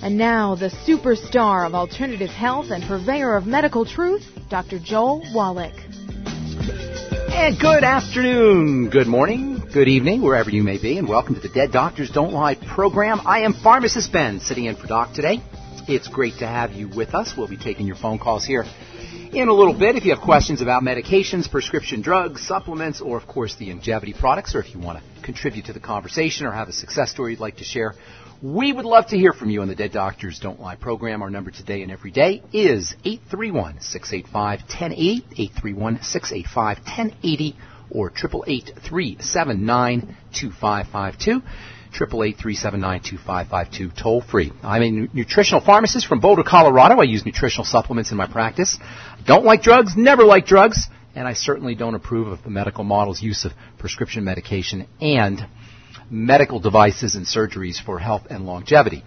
And now, the superstar of alternative health and purveyor of medical truth, Dr. Joel Wallach. And good afternoon, good morning, good evening, wherever you may be, and welcome to the Dead Doctors Don't Lie program. I am Pharmacist Ben, sitting in for Doc today. It's great to have you with us. We'll be taking your phone calls here in a little bit. If you have questions about medications, prescription drugs, supplements, or of course the Youngevity products, or if you want to contribute to the conversation or have a success story you'd like to share, we would love to hear from you on the Dead Doctors Don't Lie program. Our number today and every day is 831-685-1080, 831-685-1080, or 888-379-2552. 888-379-2552, toll free. I'm a nutritional pharmacist from Boulder, Colorado. I use nutritional supplements in my practice. I don't like drugs, never like drugs, and I certainly don't approve of the medical model's use of prescription medication and medical devices and surgeries for health and longevity.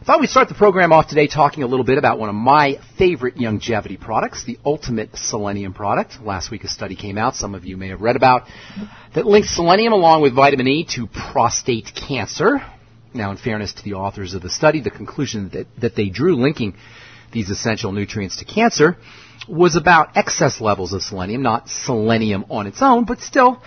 I thought we'd start the program off today talking a little bit about one of my favorite longevity products, the Ultimate Selenium product. Last week a study came out, some of you may have read about, that links selenium along with vitamin E to prostate cancer. Now, in fairness to the authors of the study, the conclusion that, that they drew linking these essential nutrients to cancer was about excess levels of selenium, not selenium on its own, but still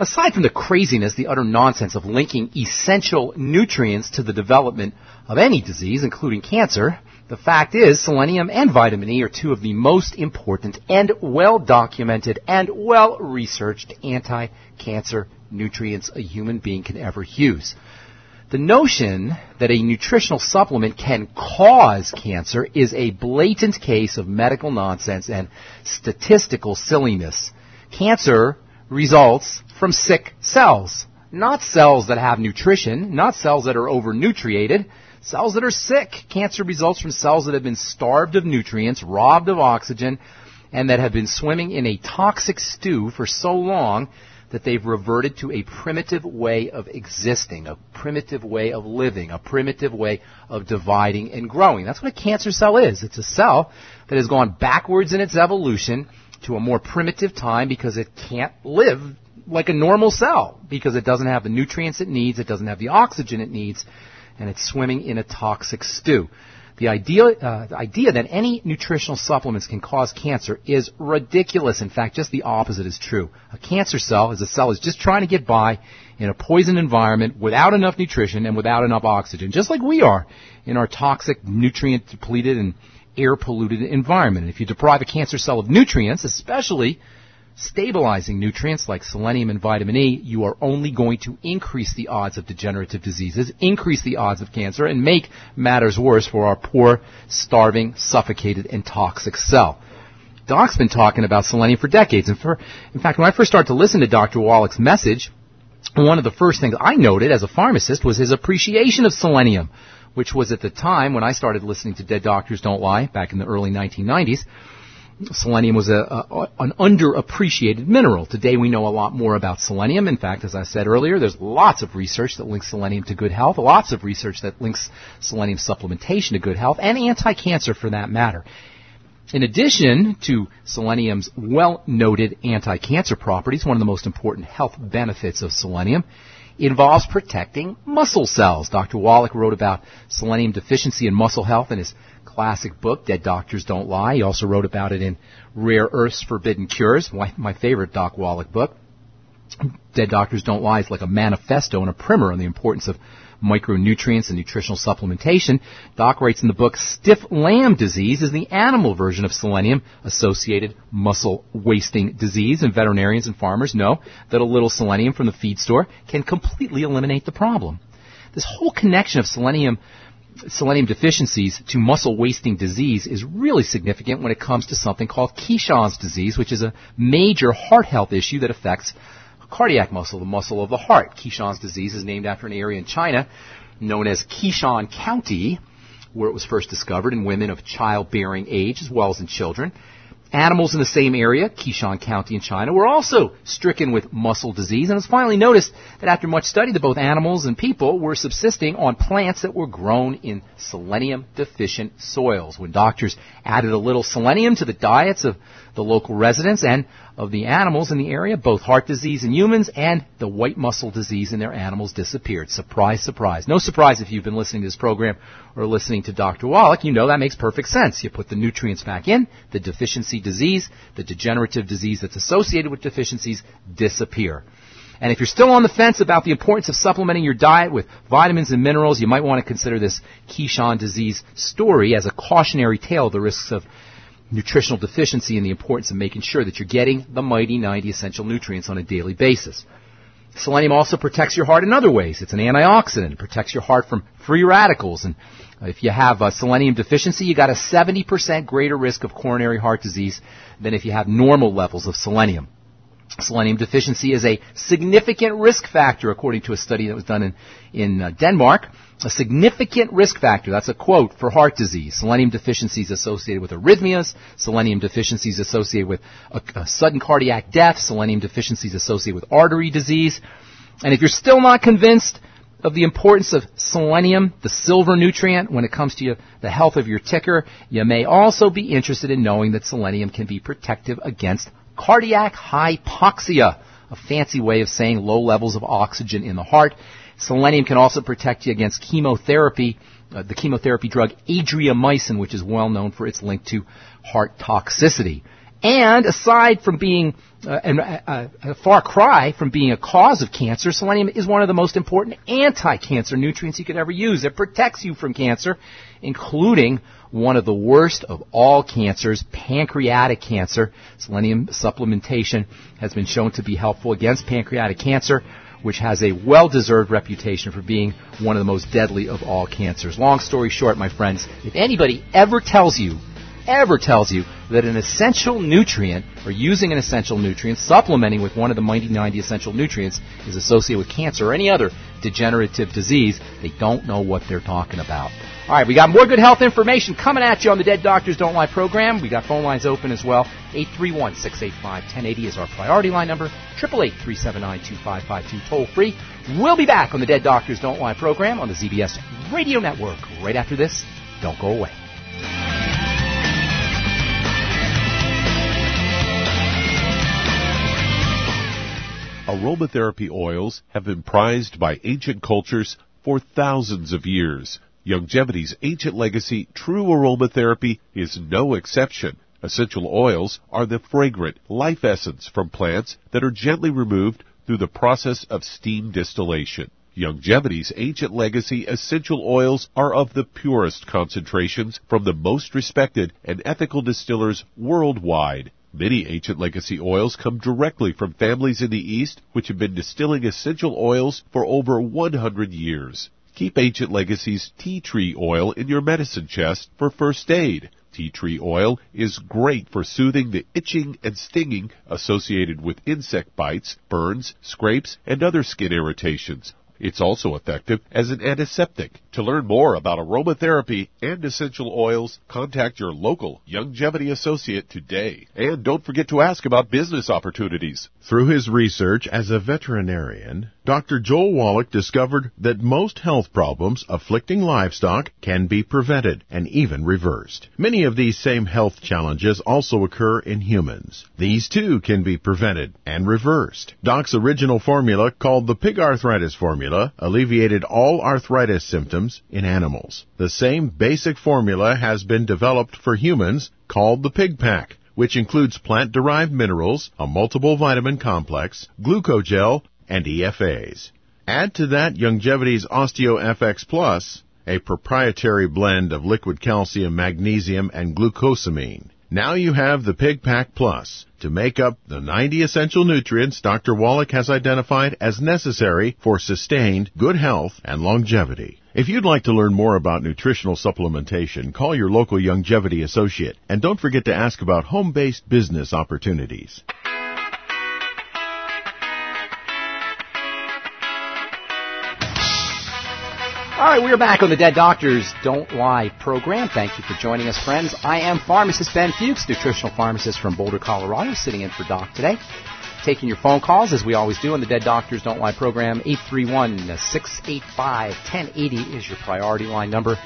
Aside from the craziness, the utter nonsense of linking essential nutrients to the development of any disease, including cancer, the fact is selenium and vitamin E are two of the most important and well documented and well researched anti-cancer nutrients a human being can ever use. The notion that a nutritional supplement can cause cancer is a blatant case of medical nonsense and statistical silliness. Cancer results from sick cells. Not cells that have nutrition, not cells that are overnutriated, cells that are sick. Cancer results from cells that have been starved of nutrients, robbed of oxygen, and that have been swimming in a toxic stew for so long that they've reverted to a primitive way of existing, a primitive way of living, a primitive way of dividing and growing. That's what a cancer cell is. It's a cell that has gone backwards in its evolution to a more primitive time because it can't live like a normal cell because it doesn't have the nutrients it needs, it doesn't have the oxygen it needs, and it's swimming in a toxic stew. The idea, uh, the idea that any nutritional supplements can cause cancer is ridiculous. In fact, just the opposite is true. A cancer cell is a cell that's just trying to get by in a poisoned environment without enough nutrition and without enough oxygen, just like we are in our toxic, nutrient depleted and air polluted environment. And if you deprive a cancer cell of nutrients, especially stabilizing nutrients like selenium and vitamin E, you are only going to increase the odds of degenerative diseases, increase the odds of cancer, and make matters worse for our poor, starving, suffocated, and toxic cell. Doc's been talking about selenium for decades. And for, in fact, when I first started to listen to Dr. Wallach's message, one of the first things I noted as a pharmacist was his appreciation of selenium which was at the time when I started listening to Dead Doctors Don't Lie back in the early 1990s. Selenium was a, a, an underappreciated mineral. Today we know a lot more about selenium. In fact, as I said earlier, there's lots of research that links selenium to good health, lots of research that links selenium supplementation to good health, and anti-cancer for that matter. In addition to selenium's well-noted anti-cancer properties, one of the most important health benefits of selenium involves protecting muscle cells. Dr. Wallach wrote about selenium deficiency in muscle health in his classic book, Dead Doctors Don't Lie. He also wrote about it in Rare Earth's Forbidden Cures, my favorite Doc Wallach book. Dead Doctors Don't Lie is like a manifesto and a primer on the importance of micronutrients and nutritional supplementation. Doc writes in the book, stiff lamb disease is the animal version of selenium associated muscle wasting disease, and veterinarians and farmers know that a little selenium from the feed store can completely eliminate the problem. This whole connection of selenium selenium deficiencies to muscle wasting disease is really significant when it comes to something called Keshan's disease, which is a major heart health issue that affects cardiac muscle, the muscle of the heart. Keshan's disease is named after an area in China known as Keshan County, where it was first discovered in women of childbearing age as well as in children. Animals in the same area, Keshan County in China, were also stricken with muscle disease, and it was finally noticed that after much study that both animals and people were subsisting on plants that were grown in selenium deficient soils. When doctors added a little selenium to the diets of the local residents and of the animals in the area, both heart disease in humans and the white muscle disease in their animals disappeared. Surprise, surprise. No surprise if you've been listening to this program or listening to Dr. Wallach, you know that makes perfect sense. You put the nutrients back in, the deficiency disease, the degenerative disease that's associated with deficiencies disappear. And if you're still on the fence about the importance of supplementing your diet with vitamins and minerals, you might want to consider this Keshan disease story as a cautionary tale of the risks of nutritional deficiency and the importance of making sure that you're getting the mighty 90 essential nutrients on a daily basis. Selenium also protects your heart in other ways. It's an antioxidant. It protects your heart from free radicals. And if you have a selenium deficiency, you got a 70% greater risk of coronary heart disease than if you have normal levels of selenium. Selenium deficiency is a significant risk factor, according to a study that was done in, in uh, Denmark. A significant risk factor, that's a quote, for heart disease. Selenium deficiency is associated with arrhythmias. Selenium deficiency is associated with a, a sudden cardiac death. Selenium deficiency is associated with artery disease. And if you're still not convinced of the importance of selenium, the silver nutrient, when it comes to the health of your ticker, you may also be interested in knowing that selenium can be protective against cardiac hypoxia, a fancy way of saying low levels of oxygen in the heart. Selenium can also protect you against chemotherapy, uh, the chemotherapy drug adriamycin, which is well known for its link to heart toxicity. And aside from being uh, and, uh, a far cry from being a cause of cancer, selenium is one of the most important anti-cancer nutrients you could ever use. It protects you from cancer, including one of the worst of all cancers, pancreatic cancer. Selenium supplementation has been shown to be helpful against pancreatic cancer, which has a well-deserved reputation for being one of the most deadly of all cancers. Long story short, my friends, if anybody ever tells you ever tells you that an essential nutrient, or using an essential nutrient, supplementing with one of the mighty 90 essential nutrients, is associated with cancer or any other degenerative disease, they don't know what they're talking about. All right, we got more good health information coming at you on the Dead Doctors Don't Lie program. We got phone lines open as well. 831-685-1080 is our priority line number. 888-379-2552 toll free. We'll be back on the Dead Doctors Don't Lie program on the ZBS Radio Network right after this. Don't go away. Aromatherapy oils have been prized by ancient cultures for thousands of years. Youngevity's ancient legacy, true aromatherapy, is no exception. Essential oils are the fragrant life essence from plants that are gently removed through the process of steam distillation. Youngevity's ancient legacy essential oils are of the purest concentrations from the most respected and ethical distillers worldwide. Many ancient legacy oils come directly from families in the East which have been distilling essential oils for over 100 years. Keep Ancient Legacy's tea tree oil in your medicine chest for first aid. Tea tree oil is great for soothing the itching and stinging associated with insect bites, burns, scrapes, and other skin irritations. It's also effective as an antiseptic. To learn more about aromatherapy and essential oils, contact your local Youngevity associate today. And don't forget to ask about business opportunities. Through his research as a veterinarian, Dr. Joel Wallach discovered that most health problems afflicting livestock can be prevented and even reversed. Many of these same health challenges also occur in humans. These too can be prevented and reversed. Doc's original formula, called the pig arthritis formula, alleviated all arthritis symptoms in animals. The same basic formula has been developed for humans, called the pig pack which includes plant-derived minerals, a multiple vitamin complex, glucogel, and EFAs. Add to that Youngevity's OsteoFX Plus, a proprietary blend of liquid calcium, magnesium, and glucosamine. Now you have the Pig Pack Plus to make up the 90 essential nutrients Dr. Wallach has identified as necessary for sustained good health and longevity. If you'd like to learn more about nutritional supplementation, call your local Youngevity associate and don't forget to ask about home-based business opportunities. All right, we're back on the Dead Doctors Don't Lie program. Thank you for joining us, friends. I am pharmacist Ben Fuchs, nutritional pharmacist from Boulder, Colorado, sitting in for Doc today. Taking your phone calls, as we always do on the Dead Doctors Don't Lie program. 831-685-1080 is your priority line number.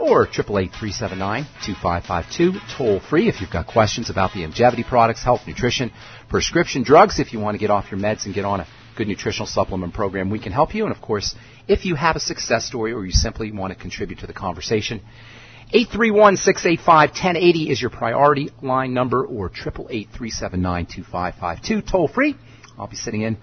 Or 888-379-2552, toll free if you've got questions about the Youngevity products, health, nutrition, prescription drugs, if you want to get off your meds and get on a good nutritional supplement program, we can help you. And of course, if you have a success story or you simply want to contribute to the conversation, 831-685-1080 is your priority line number or 888-379-2552, toll free. I'll be sitting in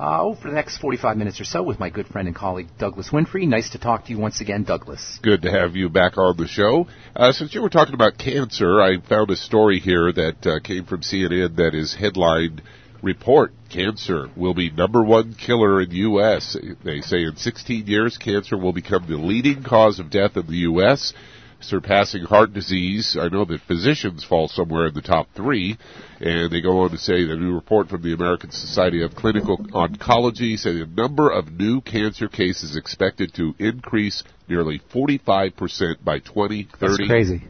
uh, for the next 45 minutes or so with my good friend and colleague Douglas Winfrey. Nice to talk to you once again, Douglas. Good to have you back on the show. Uh, since you were talking about cancer, I found a story here that uh, came from CNN that is headlined report cancer will be number one killer in U.S. They say in 16 years, cancer will become the leading cause of death in the U.S., surpassing heart disease. I know that physicians fall somewhere in the top three, and they go on to say that a new report from the American Society of Clinical Oncology said the number of new cancer cases expected to increase nearly 45% by 2030. That's crazy.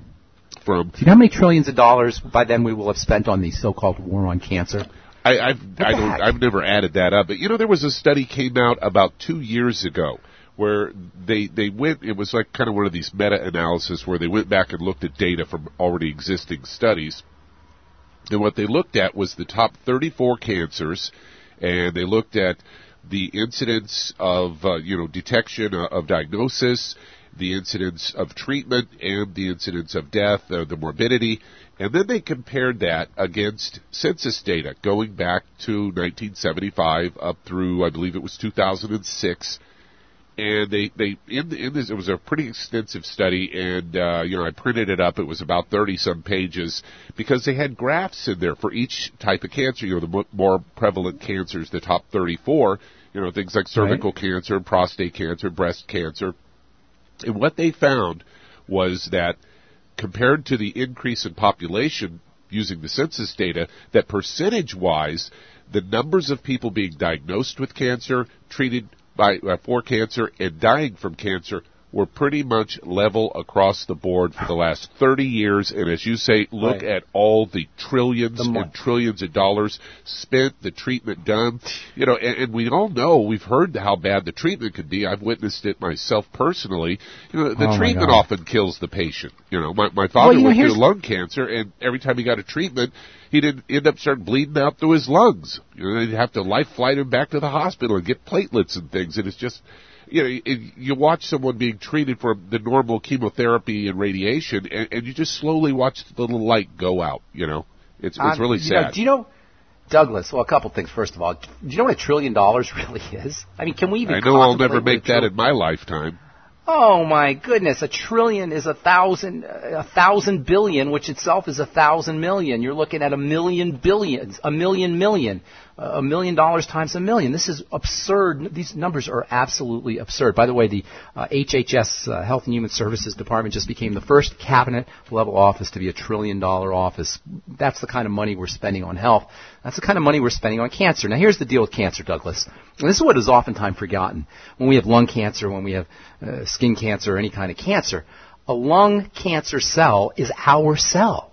From Do you know how many trillions of dollars by then we will have spent on the so-called war on cancer? I, I've I don't, I've never added that up, but you know there was a study came out about two years ago where they they went it was like kind of one of these meta analysis where they went back and looked at data from already existing studies, and what they looked at was the top 34 cancers, and they looked at the incidence of uh, you know detection uh, of diagnosis, the incidence of treatment, and the incidence of death, uh, the morbidity, and then they compared that against census data going back to 1975 up through, I believe it was 2006. And they, they, in, the, in this, it was a pretty extensive study and, uh, you know, I printed it up. It was about 30 some pages because they had graphs in there for each type of cancer, you know, the more prevalent cancers, the top 34, you know, things like cervical right. cancer, prostate cancer, breast cancer. And what they found was that compared to the increase in population using the census data, that percentage wise, the numbers of people being diagnosed with cancer, treated by, uh, for cancer, and dying from cancer were pretty much level across the board for the last 30 years. And as you say, look right. at all the trillions the and trillions of dollars spent, the treatment done. You know, and, and, we all know, we've heard how bad the treatment could be. I've witnessed it myself personally. You know, the oh treatment often kills the patient. You know, my, my father well, went know, through lung cancer, and every time he got a treatment, he did end up starting bleeding out through his lungs. You know, they'd have to life flight him back to the hospital and get platelets and things, and it's just you know, you watch someone being treated for the normal chemotherapy and radiation, and, and you just slowly watch the little light go out. You know, it's it's um, really sad. Know, do you know? Douglas, well, a couple things. First of all, do you know what a trillion dollars really is? I mean, can we even? I know I'll never make that in my lifetime. Oh my goodness! A trillion is a thousand, a thousand billion, which itself is a thousand million. You're looking at a million billions, a million million a million dollars times a million. This is absurd. These numbers are absolutely absurd. By the way, the uh, HHS uh, Health and Human Services Department just became the first cabinet level office to be a trillion dollar office. That's the kind of money we're spending on health. That's the kind of money we're spending on cancer. Now here's the deal with cancer, Douglas. And this is what is oftentimes forgotten. When we have lung cancer, when we have uh, skin cancer, or any kind of cancer, a lung cancer cell is our cell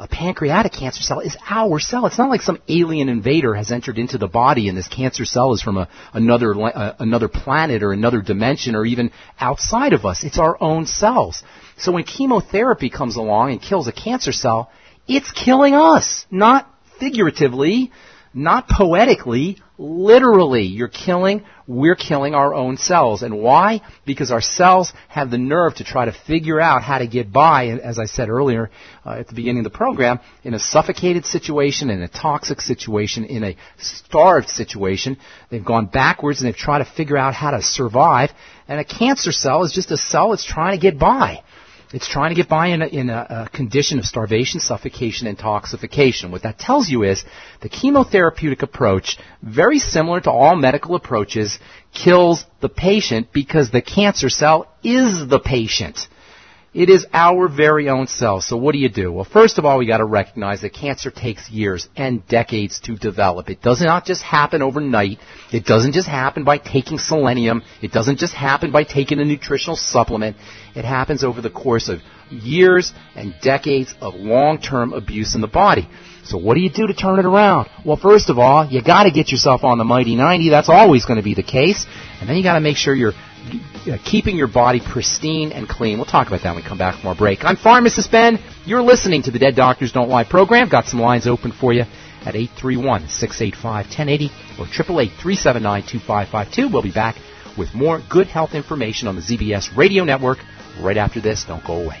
a pancreatic cancer cell is our cell. It's not like some alien invader has entered into the body and this cancer cell is from a, another, uh, another planet or another dimension or even outside of us. It's our own cells. So when chemotherapy comes along and kills a cancer cell, it's killing us, not figuratively, not poetically, literally. You're killing, we're killing our own cells. And why? Because our cells have the nerve to try to figure out how to get by, as I said earlier uh, at the beginning of the program, in a suffocated situation, in a toxic situation, in a starved situation. They've gone backwards and they've tried to figure out how to survive. And a cancer cell is just a cell that's trying to get by. It's trying to get by in, a, in a, a, condition of starvation, suffocation, intoxication. What that tells you is the chemotherapeutic approach, very similar to all medical approaches, kills the patient because the cancer cell is the patient. It is our very own cells. So what do you do? Well, first of all, we got to recognize that cancer takes years and decades to develop. It does not just happen overnight. It doesn't just happen by taking selenium. It doesn't just happen by taking a nutritional supplement. It happens over the course of years and decades of long-term abuse in the body. So what do you do to turn it around? Well, first of all, you got to get yourself on the mighty 90. That's always going to be the case. And then you got to make sure you're keeping your body pristine and clean. We'll talk about that when we come back from our break. I'm Pharmacist Ben. You're listening to the Dead Doctors Don't Lie program. Got some lines open for you at 831-685-1080 or 888-379-2552. We'll be back with more good health information on the ZBS radio network right after this. Don't go away.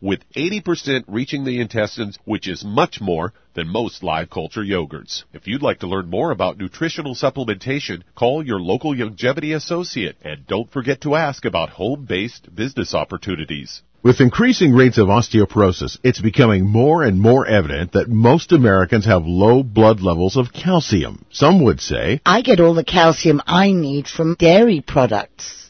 with 80% reaching the intestines, which is much more than most live culture yogurts. If you'd like to learn more about nutritional supplementation, call your local Youngevity associate and don't forget to ask about home-based business opportunities. With increasing rates of osteoporosis, it's becoming more and more evident that most Americans have low blood levels of calcium. Some would say, I get all the calcium I need from dairy products.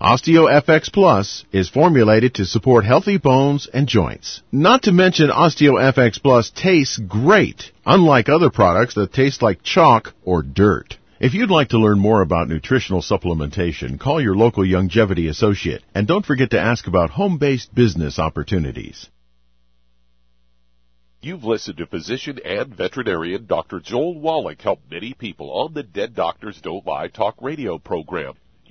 OsteoFX Plus is formulated to support healthy bones and joints. Not to mention OsteoFX Plus tastes great, unlike other products that taste like chalk or dirt. If you'd like to learn more about nutritional supplementation, call your local Youngevity associate and don't forget to ask about home-based business opportunities. You've listened to physician and veterinarian Dr. Joel Wallach help many people on the Dead Doctors Don't Lie talk radio program.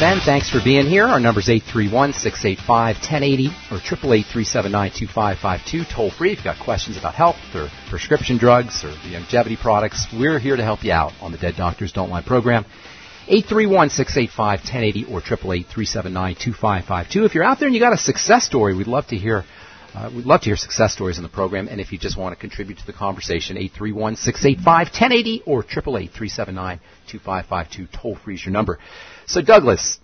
Ben. Thanks for being here. Our number is 831-685-1080 or 888-379-2552. Toll free if you've got questions about health or prescription drugs or the Youngevity products. We're here to help you out on the Dead Doctors Don't Lie program. 831-685-1080 or 888-379-2552. If you're out there and you got a success story, we'd love to hear uh, we'd love to hear success stories in the program, and if you just want to contribute to the conversation, 831-685-1080 or 888-379-2552. Toll free is your number. So Douglas,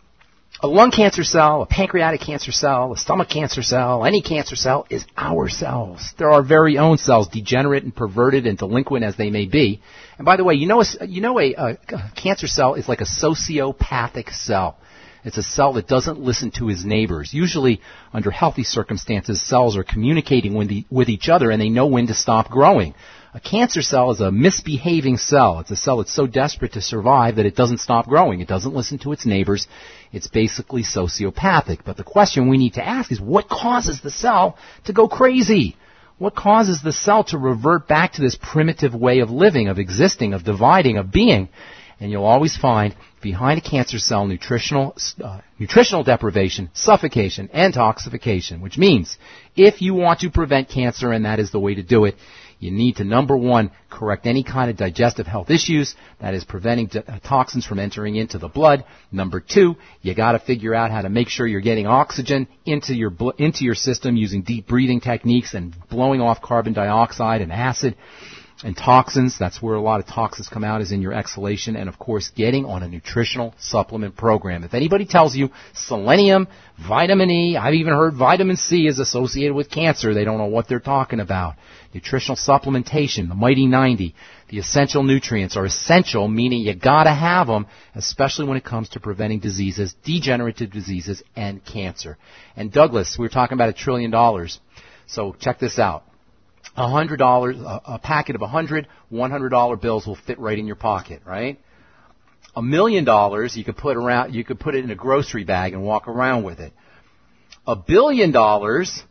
a lung cancer cell, a pancreatic cancer cell, a stomach cancer cell, any cancer cell is our cells. They're our very own cells, degenerate and perverted and delinquent as they may be. And by the way, you know, a, you know a, a, cancer cell is like a sociopathic cell. It's a cell that doesn't listen to his neighbors. Usually, under healthy circumstances, cells are communicating with, the, with each other and they know when to stop growing. A cancer cell is a misbehaving cell. It's a cell that's so desperate to survive that it doesn't stop growing. It doesn't listen to its neighbors. It's basically sociopathic. But the question we need to ask is what causes the cell to go crazy? What causes the cell to revert back to this primitive way of living, of existing, of dividing, of being? And you'll always find behind a cancer cell nutritional, uh, nutritional deprivation, suffocation, and toxification, which means if you want to prevent cancer, and that is the way to do it, you need to, number one, correct any kind of digestive health issues, that is preventing uh, toxins from entering into the blood. Number two, you gotta figure out how to make sure you're getting oxygen into your, into your system using deep breathing techniques and blowing off carbon dioxide and acid and toxins. That's where a lot of toxins come out is in your exhalation and of course getting on a nutritional supplement program. If anybody tells you selenium, vitamin E, I've even heard vitamin C is associated with cancer, they don't know what they're talking about. Nutritional supplementation, the Mighty 90, the essential nutrients are essential, meaning you gotta have them, especially when it comes to preventing diseases, degenerative diseases, and cancer. And Douglas, we were talking about a trillion dollars. So check this out a hundred dollars, a packet of a hundred one hundred dollar bills will fit right in your pocket, right? A million dollars you could put around, you could put it in a grocery bag and walk around with it. A billion dollars,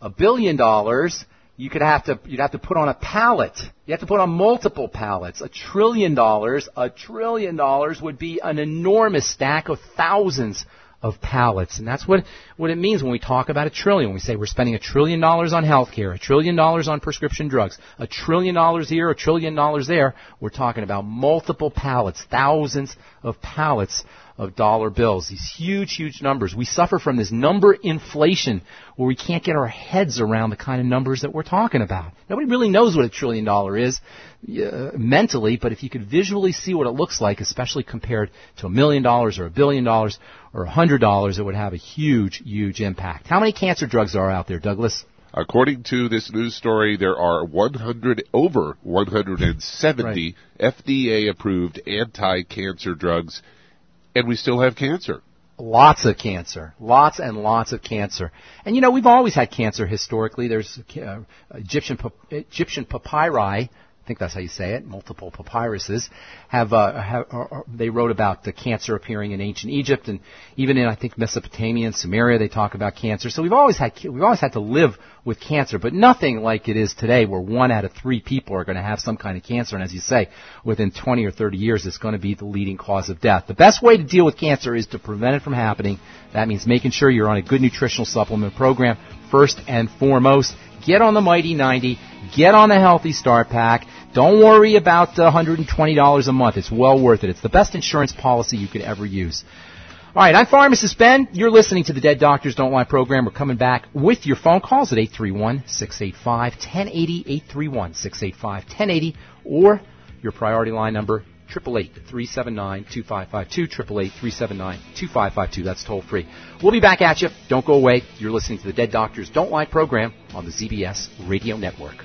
a billion dollars, you could have to, you'd have to put on a pallet. You have to put on multiple pallets. A trillion dollars, a trillion dollars would be an enormous stack of thousands of pallets. And that's what, what it means when we talk about a trillion. When We say we're spending a trillion dollars on healthcare, a trillion dollars on prescription drugs, a trillion dollars here, a trillion dollars there. We're talking about multiple pallets, thousands of pallets of dollar bills. These huge, huge numbers. We suffer from this number inflation where we can't get our heads around the kind of numbers that we're talking about. Nobody really knows what a trillion dollar is uh, mentally, but if you could visually see what it looks like, especially compared to a million dollars or a billion dollars or a hundred dollars, it would have a huge, huge impact. How many cancer drugs are out there, Douglas? According to this news story, there are 100 over 170 right. FDA approved anti-cancer drugs and we still have cancer. Lots of cancer. Lots and lots of cancer. And you know, we've always had cancer historically. There's uh, Egyptian, Egyptian papyri think that's how you say it, multiple papyruses, have, uh, have they wrote about the cancer appearing in ancient Egypt, and even in I think Mesopotamia and Sumeria they talk about cancer. So we've always had we've always had to live with cancer, but nothing like it is today, where one out of three people are going to have some kind of cancer, and as you say, within 20 or 30 years, it's going to be the leading cause of death. The best way to deal with cancer is to prevent it from happening. That means making sure you're on a good nutritional supplement program first and foremost. Get on the Mighty 90. Get on the Healthy Start Pack. Don't worry about the $120 a month. It's well worth it. It's the best insurance policy you could ever use. All right, I'm Pharmacist Ben. You're listening to the Dead Doctors Don't Lie program. We're coming back with your phone calls at 831-685-1080, 831-685-1080, or your priority line number, 888-379-2552, 888-379-2552. That's toll free. We'll be back at you. Don't go away. You're listening to the Dead Doctors Don't Lie program on the ZBS Radio Network.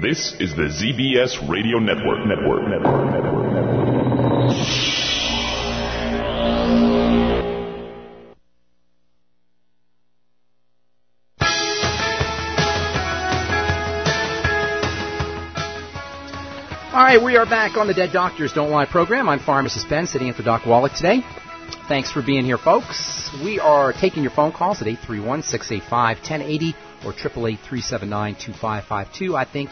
This is the ZBS Radio Network. Network. Network. Network. Network. All right, we are back on the Dead Doctors Don't Lie program. I'm Pharmacist Ben, sitting in for Doc Wallach today. Thanks for being here, folks. We are taking your phone calls at 831-685-1080 or 888-379-2552. I think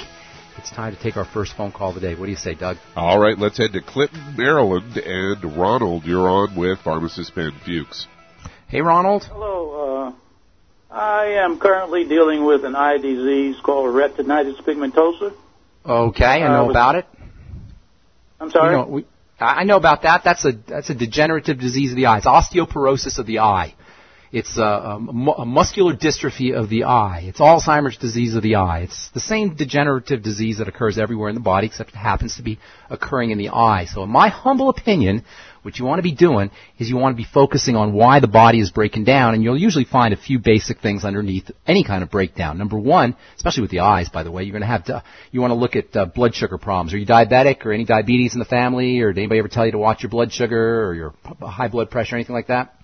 it's time to take our first phone call today. What do you say, Doug? All right, let's head to Clinton, Maryland, and Ronald, you're on with Pharmacist Ben Fuchs. Hey, Ronald. Hello. Uh, I am currently dealing with an eye disease called retinitis pigmentosa. Okay, I know Uh, about it. I'm sorry. You know, we, I I know about that. That's a that's a degenerative disease of the eye. It's osteoporosis of the eye. It's a, a, a muscular dystrophy of the eye. It's Alzheimer's disease of the eye. It's the same degenerative disease that occurs everywhere in the body, except it happens to be occurring in the eye. So, in my humble opinion, what you want to be doing is you want to be focusing on why the body is breaking down, and you'll usually find a few basic things underneath any kind of breakdown. Number one, especially with the eyes, by the way, you're going to have to, you want to look at uh, blood sugar problems. Are you diabetic or any diabetes in the family, or did anybody ever tell you to watch your blood sugar or your high blood pressure, or anything like that?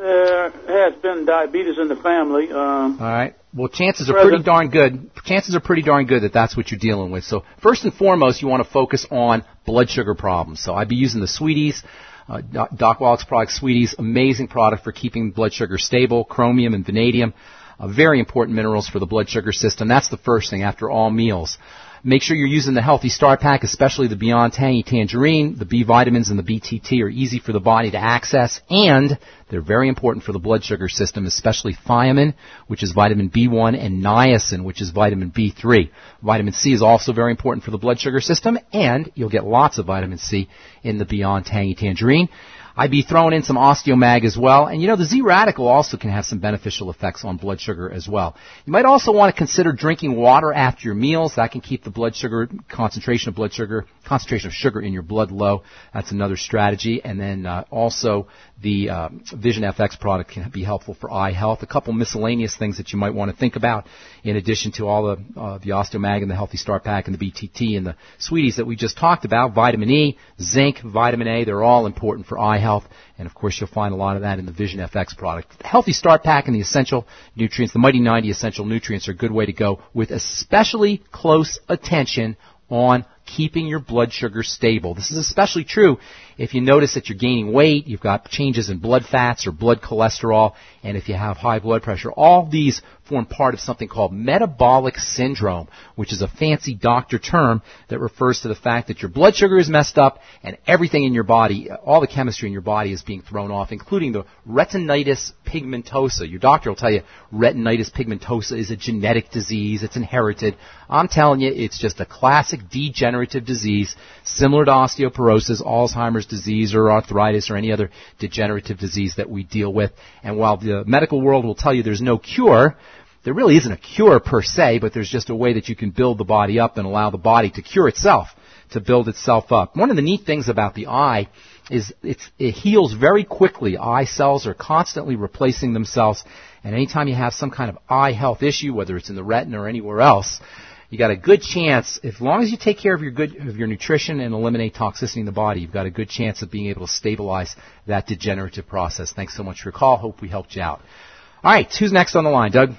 There has been diabetes in the family. Um, All right. Well, chances are pretty darn good. Chances are pretty darn good that that's what you're dealing with. So first and foremost, you want to focus on blood sugar problems. So I'd be using the Sweeties, uh, Doc- Doc Wallach's product, Sweeties, amazing product for keeping blood sugar stable, chromium and vanadium, uh, very important minerals for the blood sugar system. That's the first thing after all meals. Make sure you're using the Healthy Start Pack, especially the Beyond Tangy Tangerine. The B vitamins and the BTT are easy for the body to access, and they're very important for the blood sugar system, especially thiamine, which is vitamin B1, and niacin, which is vitamin B3. Vitamin C is also very important for the blood sugar system, and you'll get lots of vitamin C in the Beyond Tangy Tangerine. I'd be throwing in some osteomag as well. And you know, the Z radical also can have some beneficial effects on blood sugar as well. You might also want to consider drinking water after your meals. That can keep the blood sugar, concentration of blood sugar, concentration of sugar in your blood low. That's another strategy. And then uh, also the uh, Vision FX product can be helpful for eye health. A couple miscellaneous things that you might want to think about in addition to all the, uh, the osteomag and the healthy start pack and the BTT and the sweeties that we just talked about. Vitamin E, zinc, vitamin A, they're all important for eye health. And of course, you'll find a lot of that in the Vision FX product. The Healthy Start Pack and the essential nutrients, the Mighty 90 essential nutrients are a good way to go with especially close attention on keeping your blood sugar stable. This is especially true If you notice that you're gaining weight, you've got changes in blood fats or blood cholesterol, and if you have high blood pressure, all these form part of something called metabolic syndrome, which is a fancy doctor term that refers to the fact that your blood sugar is messed up and everything in your body, all the chemistry in your body is being thrown off, including the retinitis pigmentosa. Your doctor will tell you retinitis pigmentosa is a genetic disease, it's inherited. I'm telling you, it's just a classic degenerative disease, similar to osteoporosis, Alzheimer's disease, or arthritis, or any other degenerative disease that we deal with. And while the medical world will tell you there's no cure, there really isn't a cure per se, but there's just a way that you can build the body up and allow the body to cure itself, to build itself up. One of the neat things about the eye is it heals very quickly. Eye cells are constantly replacing themselves, and anytime you have some kind of eye health issue, whether it's in the retina or anywhere else, you got a good chance, as long as you take care of your good of your nutrition and eliminate toxicity in the body, you've got a good chance of being able to stabilize that degenerative process. Thanks so much for your call. Hope we helped you out. All right, who's next on the line, Doug?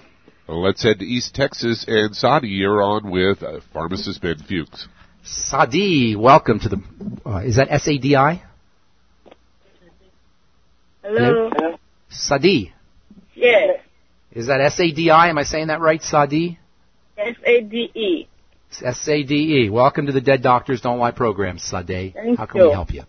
Let's head to East Texas, and Sadi, you're on with uh, pharmacist Ben Fuchs. Sadi, welcome to the. Uh, is that S A D I? Hello. Sadi. Yes. Is that S A D I? Am I saying that right, Sadi? S A D E. S A D E. Welcome to the Dead Doctors Don't Lie program, Sade. Thank How can you. we help you?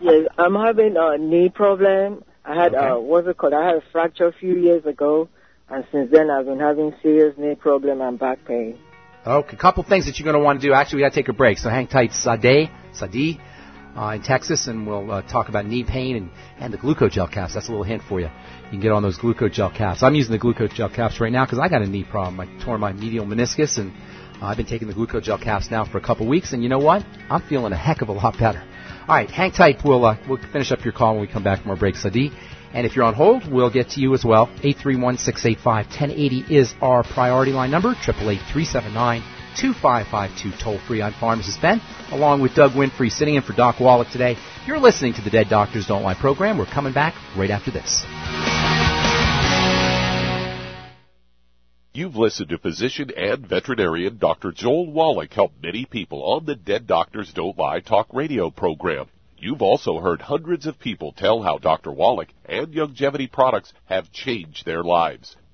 Yes, I'm having a knee problem. I had Okay. uh what's it called? I had a fracture a few years ago, and since then I've been having serious knee problem and back pain. Okay, a couple things that you're going to want to do. Actually, we got to take a break, so hang tight, Sade, Sadi, uh, in Texas, and we'll uh, talk about knee pain and, and the glucogel caps. That's a little hint for you. You can get on those glucogel caps. I'm using the glucogel caps right now because I got a knee problem. I tore my medial meniscus, and uh, I've been taking the glucogel caps now for a couple weeks. And you know what? I'm feeling a heck of a lot better. All right, hang tight. We'll uh, we'll finish up your call when we come back from our break, Sadi. And if you're on hold, we'll get to you as well. 831-685-1080 is our priority line number. 888-379-2552 toll free on Pharmacist Ben, along with Doug Winfrey sitting in for Doc Wallach today. You're listening to the Dead Doctors Don't Lie program. We're coming back right after this. You've listened to physician and veterinarian Dr. Joel Wallach help many people on the Dead Doctors Don't Lie talk radio program. You've also heard hundreds of people tell how Dr. Wallach and Youngevity products have changed their lives.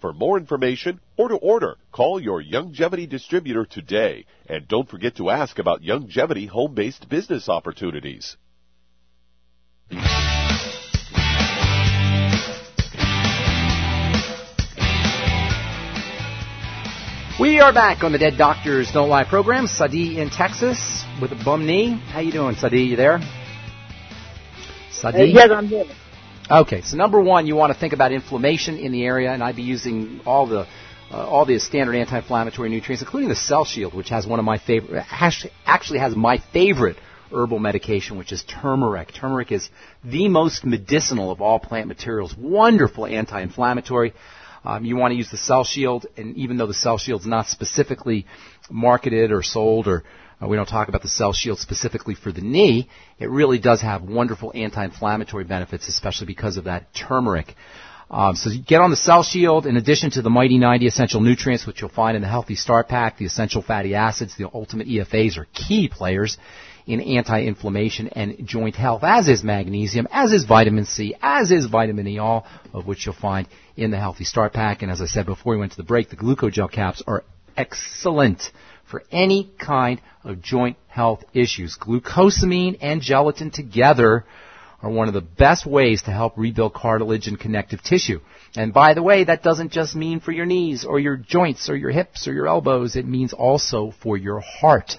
For more information or to order, call your Youngevity distributor today. And don't forget to ask about Youngevity home based business opportunities. We are back on the Dead Doctors Don't Lie program. Sadi in Texas with a bum knee. How you doing, Sadi? You there? Sadi? Uh, yes, I'm here. Okay, so number one, you want to think about inflammation in the area, and I'd be using all the uh, all the standard anti-inflammatory nutrients, including the Cell Shield, which has one of my favorite, actually has my favorite herbal medication, which is turmeric. Turmeric is the most medicinal of all plant materials. Wonderful anti-inflammatory. Um, you want to use the Cell Shield, and even though the Cell Shield's not specifically marketed or sold or uh, we don't talk about the cell shield specifically for the knee. It really does have wonderful anti-inflammatory benefits, especially because of that turmeric. Um, so get on the cell shield in addition to the Mighty 90 essential nutrients, which you'll find in the Healthy Start Pack, the essential fatty acids, the ultimate EFAs are key players in anti-inflammation and joint health, as is magnesium, as is vitamin C, as is vitamin E, all of which you'll find in the Healthy Start Pack. And as I said before we went to the break, the glucogel caps are excellent for any kind of joint health issues. Glucosamine and gelatin together are one of the best ways to help rebuild cartilage and connective tissue. And by the way, that doesn't just mean for your knees or your joints or your hips or your elbows. It means also for your heart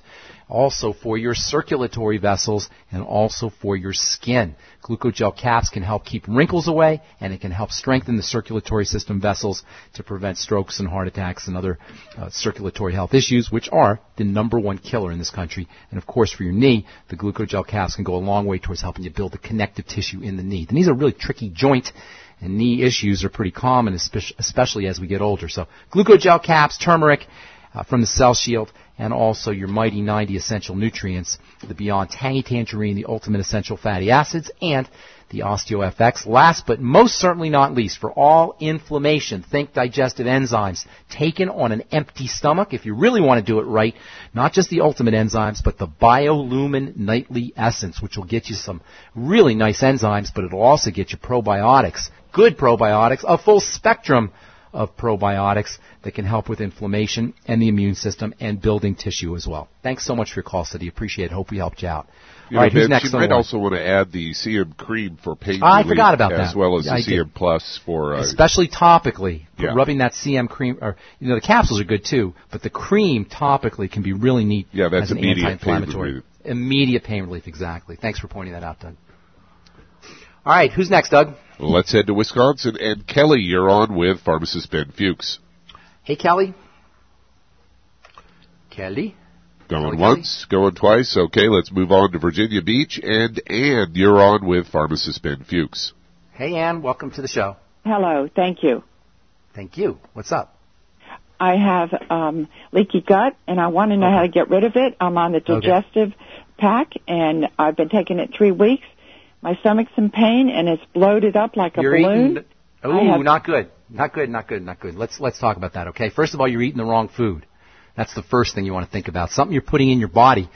also for your circulatory vessels, and also for your skin. Glucogel caps can help keep wrinkles away, and it can help strengthen the circulatory system vessels to prevent strokes and heart attacks and other uh, circulatory health issues, which are the number one killer in this country. And of course, for your knee, the glucogel caps can go a long way towards helping you build the connective tissue in the knee. The knee's a really tricky joint and knee issues are pretty common, especially as we get older. So, glucogel caps, turmeric uh, from the Cell Shield, and also your Mighty 90 essential nutrients, the Beyond Tangy Tangerine, the Ultimate Essential Fatty Acids, and the OsteoFX. Last but most certainly not least, for all inflammation, think digestive enzymes taken on an empty stomach. If you really want to do it right, not just the ultimate enzymes, but the BioLumin Nightly Essence, which will get you some really nice enzymes, but it'll also get you probiotics, good probiotics, a full spectrum of probiotics that can help with inflammation and the immune system and building tissue as well. Thanks so much for your call, City. Appreciate it. Hope we helped you out. You All right, who's next? You might also want to add the CM cream for pain oh, I forgot about as that. well as the I CM did. Plus for uh, especially topically. Yeah. Rubbing that CM cream, or you know, the capsules are good too, but the cream topically can be really neat. Yeah, that's as an immediate anti-inflammatory. pain relief. Immediate pain relief, exactly. Thanks for pointing that out, Doug. All right, who's next, Doug? Let's head to Wisconsin. And Kelly, you're on with pharmacist Ben Fuchs. Hey, Kelly. Kelly. Going Kelly, once, going twice. Okay, let's move on to Virginia Beach. And Ann, you're on with pharmacist Ben Fuchs. Hey, Ann. Welcome to the show. Hello. Thank you. Thank you. What's up? I have um, leaky gut, and I want to know Okay. how to get rid of it. I'm on the Okay. digestive pack, and I've been taking it three weeks. My stomach's in pain, and it's bloated up like a You're balloon. eating. Oh, I have- not good. Not good. Not good. Not good. Let's let's talk about that. Okay. First of all, you're eating the wrong food. That's the first thing you want to think about. Something you're putting in your body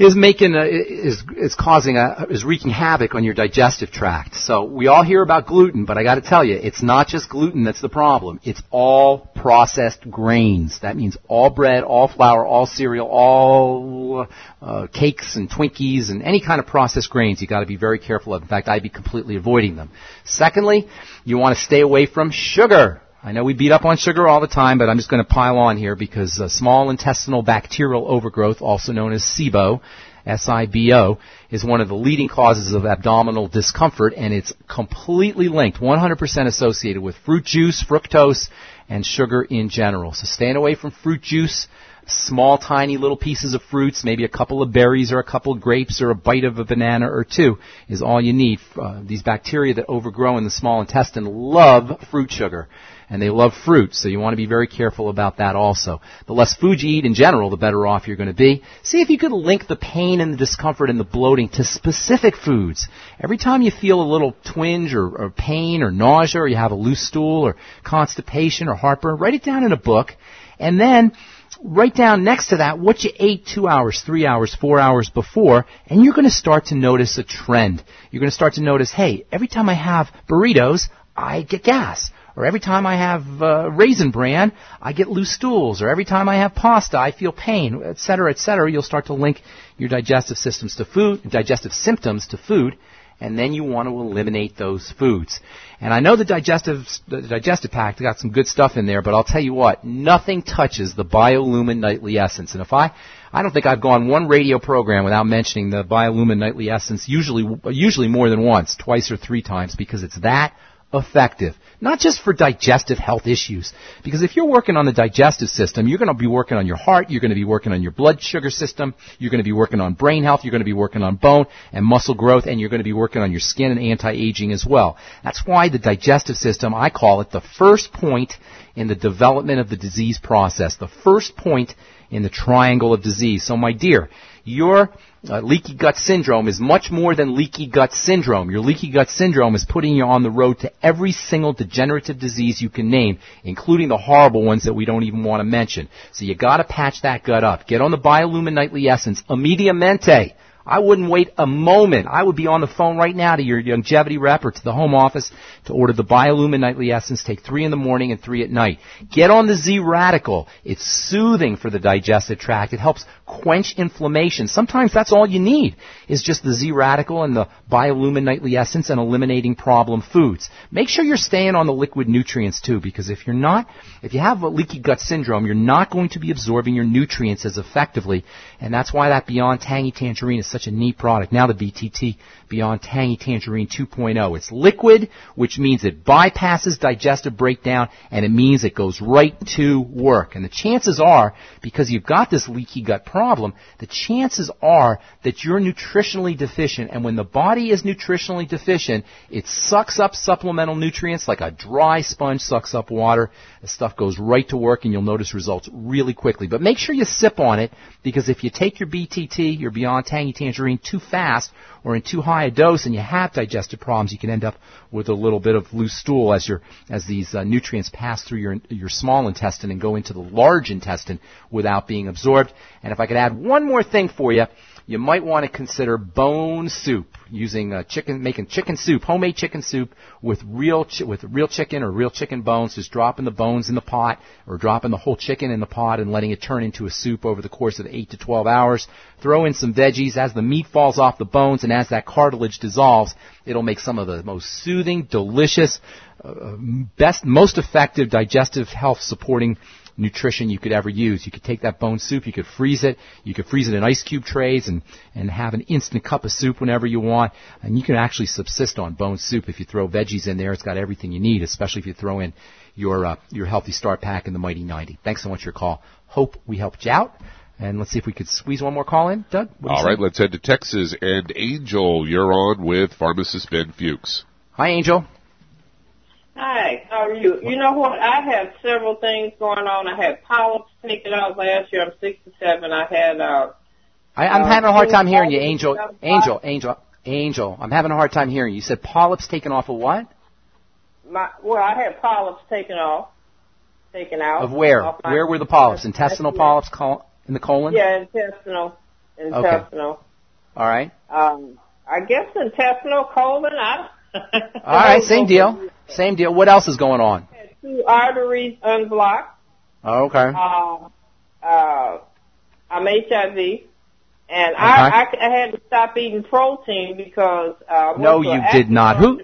is making a, is is causing a is wreaking havoc on your digestive tract. So we all hear about gluten, but I got to tell you, it's not just gluten that's the problem. It's all processed grains. That means all bread, all flour, all cereal, all uh, cakes and Twinkies and any kind of processed grains. You got to be very careful of. In fact, I'd be completely avoiding them. Secondly, you want to stay away from sugar. I know we beat up on sugar all the time, but I'm just going to pile on here because uh, small intestinal bacterial overgrowth, also known as SIBO, S-I-B-O, is one of the leading causes of abdominal discomfort, and it's completely linked, 100% associated with fruit juice, fructose, and sugar in general. So staying away from fruit juice, small, tiny little pieces of fruits, maybe a couple of berries or a couple of grapes or a bite of a banana or two is all you need. Uh, these bacteria that overgrow in the small intestine love fruit sugar and they love fruit, so you want to be very careful about that also. The less food you eat in general, the better off you're going to be. See if you could link the pain and the discomfort and the bloating to specific foods. Every time you feel a little twinge or, or pain or nausea or you have a loose stool or constipation or heartburn, write it down in a book and then write down next to that what you ate two hours, three hours, four hours before, and you're going to start to notice a trend. You're going to start to notice, hey, every time I have burritos, I get gas. Or every time I have uh, raisin bran, I get loose stools. Or every time I have pasta, I feel pain, et cetera, et cetera. You'll start to link your digestive systems to food, digestive symptoms to food, and then you want to eliminate those foods. And I know the digestive the digestive pack got some good stuff in there, but I'll tell you what, nothing touches the BioLumin Nightly Essence. And if I I don't think I've gone one radio program without mentioning the BioLumin Nightly Essence, usually usually more than once, twice or three times, because it's that effective. Not just for digestive health issues. Because if you're working on the digestive system, you're going to be working on your heart, you're going to be working on your blood sugar system, you're going to be working on brain health, you're going to be working on bone and muscle growth, and you're going to be working on your skin and anti-aging as well. That's why the digestive system, I call it the first point in the development of the disease process. The first point in the triangle of disease. So my dear, your uh, leaky gut syndrome is much more than leaky gut syndrome. Your leaky gut syndrome is putting you on the road to every single degenerative disease you can name, including the horrible ones that we don't even want to mention. So you gotta patch that gut up. Get on the Biolumin Nightly Essence immediatamente. I wouldn't wait a moment. I would be on the phone right now to your Youngevity rep or to the home office to order the Biolumin Nightly Essence. Take three in the morning and three at night. Get on the Z Radical. It's soothing for the digestive tract. It helps quench inflammation. Sometimes that's all you need is just the Z Radical and the Biolumin Nightly Essence and eliminating problem foods. Make sure you're staying on the liquid nutrients too because if you're not, if you have a leaky gut syndrome, you're not going to be absorbing your nutrients as effectively and that's why that Beyond Tangy Tangerine is such a neat product. Now the BTT Beyond Tangy Tangerine 2.0. It's liquid, which means it bypasses digestive breakdown and it means it goes right to work. And the chances are, because you've got this leaky gut problem, the chances are that you're nutritionally deficient and when the body is nutritionally deficient, it sucks up supplemental nutrients like a dry sponge sucks up water. The stuff goes right to work and you'll notice results really quickly. But make sure you sip on it because if you take your BTT, your Beyond Tangy Tangerine too fast or in too high a dose and you have digestive problems, you can end up with a little bit of loose stool as your as these uh, nutrients pass through your your small intestine and go into the large intestine without being absorbed. And if I could add one more thing for you, you might want to consider bone soup using uh, chicken, making chicken soup, homemade chicken soup with real chi- with real chicken or real chicken bones. Just dropping the bones in the pot or dropping the whole chicken in the pot and letting it turn into a soup over the course of eight to twelve hours. Throw in some veggies as the meat falls off the bones and as that cartilage dissolves. It'll make some of the most soothing, delicious, uh, best, most effective digestive health supporting nutrition you could ever use. You could take that bone soup, you could freeze it, you could freeze it in ice cube trays and, and have an instant cup of soup whenever you want. And you can actually subsist on bone soup if you throw veggies in there. It's got everything you need, especially if you throw in your, uh, your Healthy Start Pack and the Mighty 90. Thanks so much for your call. Hope we helped you out. And let's see if we could squeeze one more call in. Doug? All right, say? let's head to Texas. And Angel, you're on with pharmacist Ben Fuchs. Hi, Angel. Hi, how are you? You know what? I have several things going on. I had polyps taken out last year. I'm 67. I had. Uh, I, I'm uh, having a hard time hearing you, Angel. Angel, Angel, Angel. I'm having a hard time hearing you. You said polyps taken off of what? My well, I had polyps taken off, taken out. Of where? Where were the polyps? Intestinal polyps in the colon? Yeah, intestinal. Intestinal. Okay. All right. Um, I guess intestinal colon. I. All right, same deal. Same deal. What else is going on? Two arteries unblocked. Oh, okay. Uh, uh, I'm HIV, and. I, I, I had to stop eating protein because. Uh, no, you did not. Who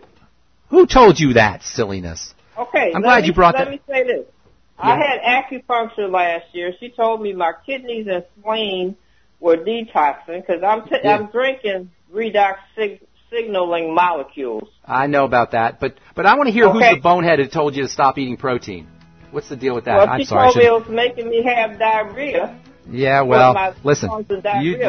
who told you that silliness? Okay, I'm glad me, you brought let that. Let me say this. Yeah. I had acupuncture last year. She told me my kidneys and spleen were detoxing because I'm t- yeah. I'm drinking redox signaling molecules. I know about that, but but I want to hear okay. who's the bonehead who told you to stop eating protein. What's the deal with that? Well, I'm sorry. told me it was making me have diarrhea. Yeah, well, listen, you,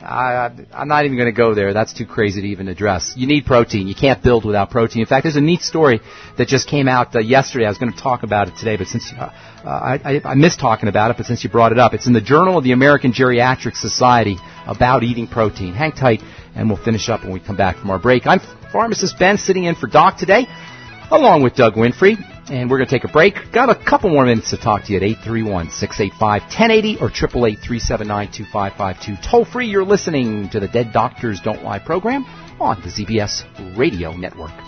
I, I'm not even going to go there. That's too crazy to even address. You need protein. You can't build without protein. In fact, there's a neat story that just came out uh, yesterday. I was going to talk about it today, but since uh, uh, I, I missed talking about it, but since you brought it up, it's in the Journal of the American Geriatric Society about eating protein. Hang tight, and we'll finish up when we come back from our break. I'm pharmacist Ben, sitting in for Doc today, along with Doug Winfrey. And we're going to take a break. Got a couple more minutes to talk to you at 831-685-1080 or 888-379-2552. Toll free, you're listening to the Dead Doctors Don't Lie program on the ZBS Radio Network.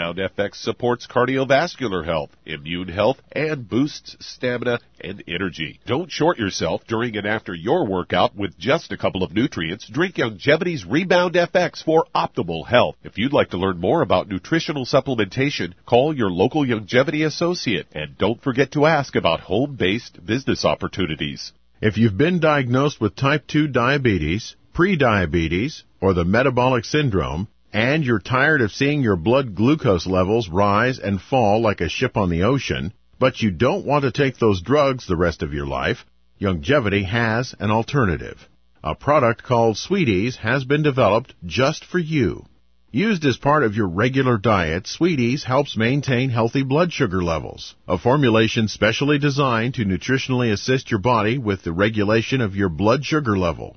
FX supports cardiovascular health, immune health, and boosts stamina and energy. Don't short yourself during and after your workout with just a couple of nutrients. Drink Youngevity's Rebound FX for optimal health. If you'd like to learn more about nutritional supplementation, call your local Youngevity associate and don't forget to ask about home-based business opportunities. If you've been diagnosed with type 2 diabetes, prediabetes, or the metabolic syndrome, and you're tired of seeing your blood glucose levels rise and fall like a ship on the ocean, but you don't want to take those drugs the rest of your life, Youngevity has an alternative. A product called Sweeties has been developed just for you. Used as part of your regular diet, Sweeties helps maintain healthy blood sugar levels. A formulation specially designed to nutritionally assist your body with the regulation of your blood sugar level.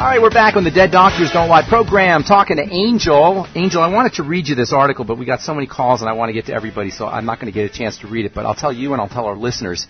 All right, we're back on the Dead Doctors Don't Lie program, talking to Angel. Angel, I wanted to read you this article, but we got so many calls, and I want to get to everybody, so I'm not going to get a chance to read it. But I'll tell you, and I'll tell our listeners.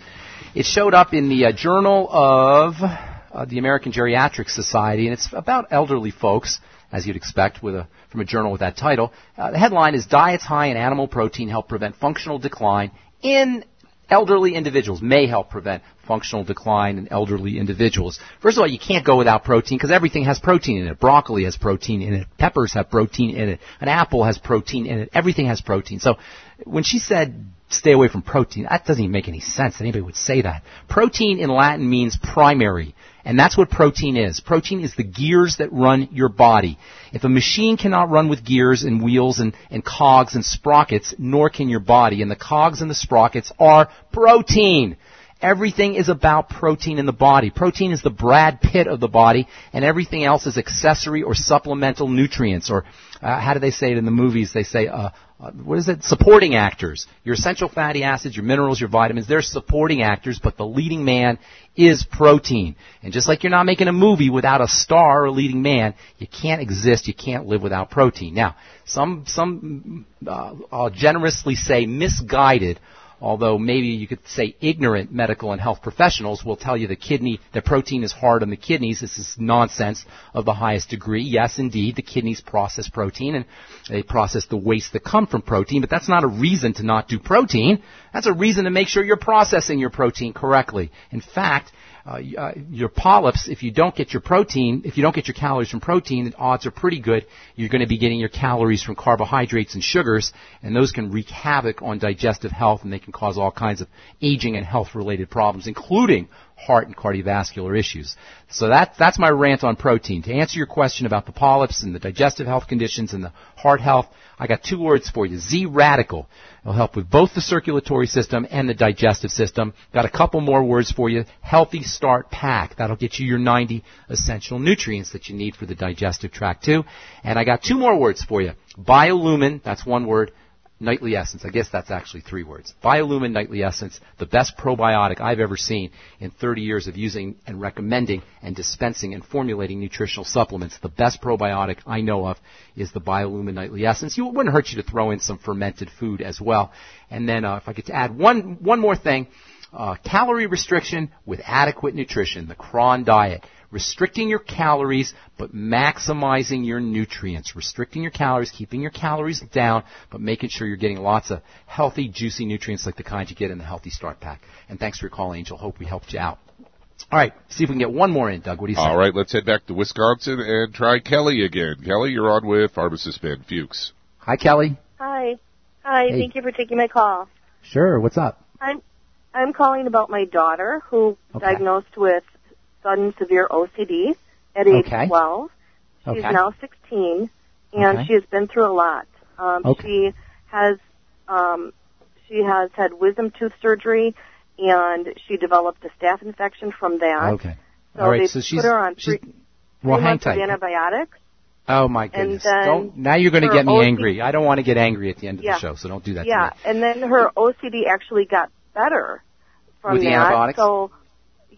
It showed up in the uh, Journal of uh, the American Geriatric Society, and it's about elderly folks, as you'd expect, with a from a journal with that title. Uh, the headline is "Diets high in animal protein help prevent functional decline in elderly individuals may help prevent functional decline in elderly individuals. First of all, you can't go without protein because everything has protein in it. Broccoli has protein in it. Peppers have protein in it. An apple has protein in it. Everything has protein. So when she said stay away from protein, that doesn't even make any sense that anybody would say that. Protein in Latin means primary. And that's what protein is. Protein is the gears that run your body. If a machine cannot run with gears and wheels and, and cogs and sprockets, nor can your body. And the cogs and the sprockets are protein. Everything is about protein in the body. Protein is the Brad Pitt of the body, and everything else is accessory or supplemental nutrients, or uh, how do they say it in the movies? They say, uh, uh, what is it? Supporting actors. Your essential fatty acids, your minerals, your vitamins, they're supporting actors, but the leading man is protein. And just like you're not making a movie without a star or leading man, you can't exist, you can't live without protein. Now, some, some, uh, I'll generously say misguided although maybe you could say ignorant medical and health professionals will tell you the kidney, the protein is hard on the kidneys. This is nonsense of the highest degree. Yes, indeed, the kidneys process protein and they process the waste that come from protein, but that's not a reason to not do protein. That's a reason to make sure you're processing your protein correctly. In fact, uh, uh, your polyps, if you don't get your protein, if you don't get your calories from protein, the odds are pretty good you're going to be getting your calories from carbohydrates and sugars, and those can wreak havoc on digestive health, and they can cause all kinds of aging and health related problems, including heart and cardiovascular issues. So that, that's my rant on protein. To answer your question about the polyps and the digestive health conditions and the heart health, I got two words for you. Z radical. It'll help with both the circulatory system and the digestive system. Got a couple more words for you. Healthy Start Pack. That'll get you your 90 essential nutrients that you need for the digestive tract too. And I got two more words for you. Biolumin, that's one word. Nightly Essence. I guess that's actually three words. Biolumin Nightly Essence, the best probiotic I've ever seen in 30 years of using and recommending and dispensing and formulating nutritional supplements. The best probiotic I know of is the Biolumin Nightly Essence. You, it wouldn't hurt you to throw in some fermented food as well. And then uh, if I could add one, one more thing, uh, calorie restriction with adequate nutrition, the CRON diet restricting your calories but maximizing your nutrients. Restricting your calories, keeping your calories down, but making sure you're getting lots of healthy, juicy nutrients like the kind you get in the Healthy Start Pack. And thanks for your call, Angel. Hope we helped you out. All right, see if we can get one more in, Doug. What do you say? All right, let's head back to Wisconsin and try Kelly again. Kelly, you're on with pharmacist Ben Fuchs. Hi, Kelly. Hi. Hi, Hey. thank you for taking my call. Sure. What's up? I'm I'm calling about my daughter who Okay. diagnosed with sudden severe OCD at age Okay. 12. She's Okay. now 16 and Okay. she has been through a lot. Um Okay. she has um she has had wisdom tooth surgery and she developed a staph infection from that. Okay. So All right. they So put she's her on she's three, well, three hang months of tight. antibiotics. Oh my goodness! Don't now you're going to get me OCD angry. I don't want to get angry at the end of Yeah. the show, so don't do that yeah, and then her OCD actually got better from With the that. antibiotics? So,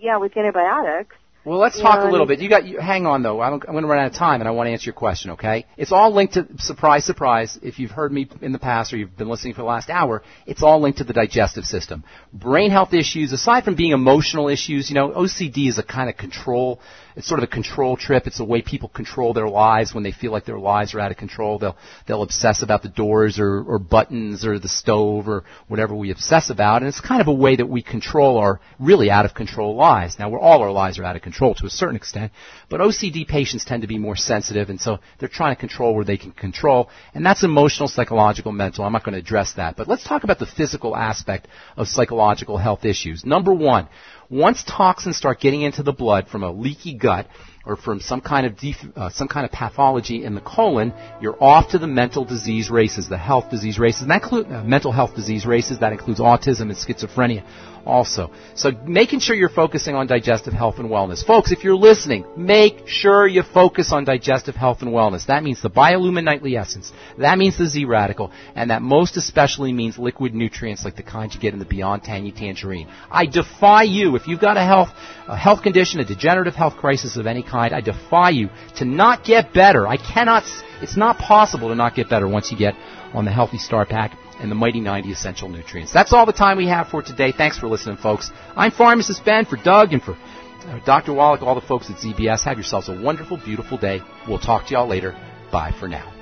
yeah, with antibiotics. Well, let's talk a little bit. You got. You, hang on though. I don't, I'm going to run out of time, and I want to answer your question. Okay? It's all linked to surprise, surprise. If you've heard me in the past or you've been listening for the last hour, it's all linked to the digestive system. Brain health issues, aside from being emotional issues, you know, OCD is a kind of control. It's sort of a control trip. It's a way people control their lives when they feel like their lives are out of control. They'll they'll obsess about the doors or, or buttons or the stove or whatever we obsess about, and it's kind of a way that we control our really out of control lives. Now, we're all our lives are out of control to a certain extent, but OCD patients tend to be more sensitive, and so they're trying to control where they can control, and that's emotional, psychological, mental. I'm not going to address that, but let's talk about the physical aspect of psychological health issues. Number one, once toxins start getting into the blood from a leaky gut or from some kind of def- uh, some kind of pathology in the colon, you're off to the mental disease races, the health disease races, and that include uh, mental health disease races. That includes autism and schizophrenia, also. So making sure you're focusing on digestive health and wellness, folks. If you're listening, make sure you focus on digestive health and wellness. That means the Biolumin Nightly Essence. That means the Z Radical, and that most especially means liquid nutrients like the kind you get in the Beyond Tangy Tangerine. I defy you, if you've got a health, a health condition, a degenerative health crisis of any kind, I defy you to not get better. I cannot, it's not possible to not get better once you get on the Healthy Start Pack and the Mighty 90 Essential Nutrients. That's all the time we have for today. Thanks for listening, folks. I'm Pharmacist Ben for Doug and for uh, Dr. Wallach, all the folks at ZBS. Have yourselves a wonderful, beautiful day. We'll talk to y'all later. Bye for now.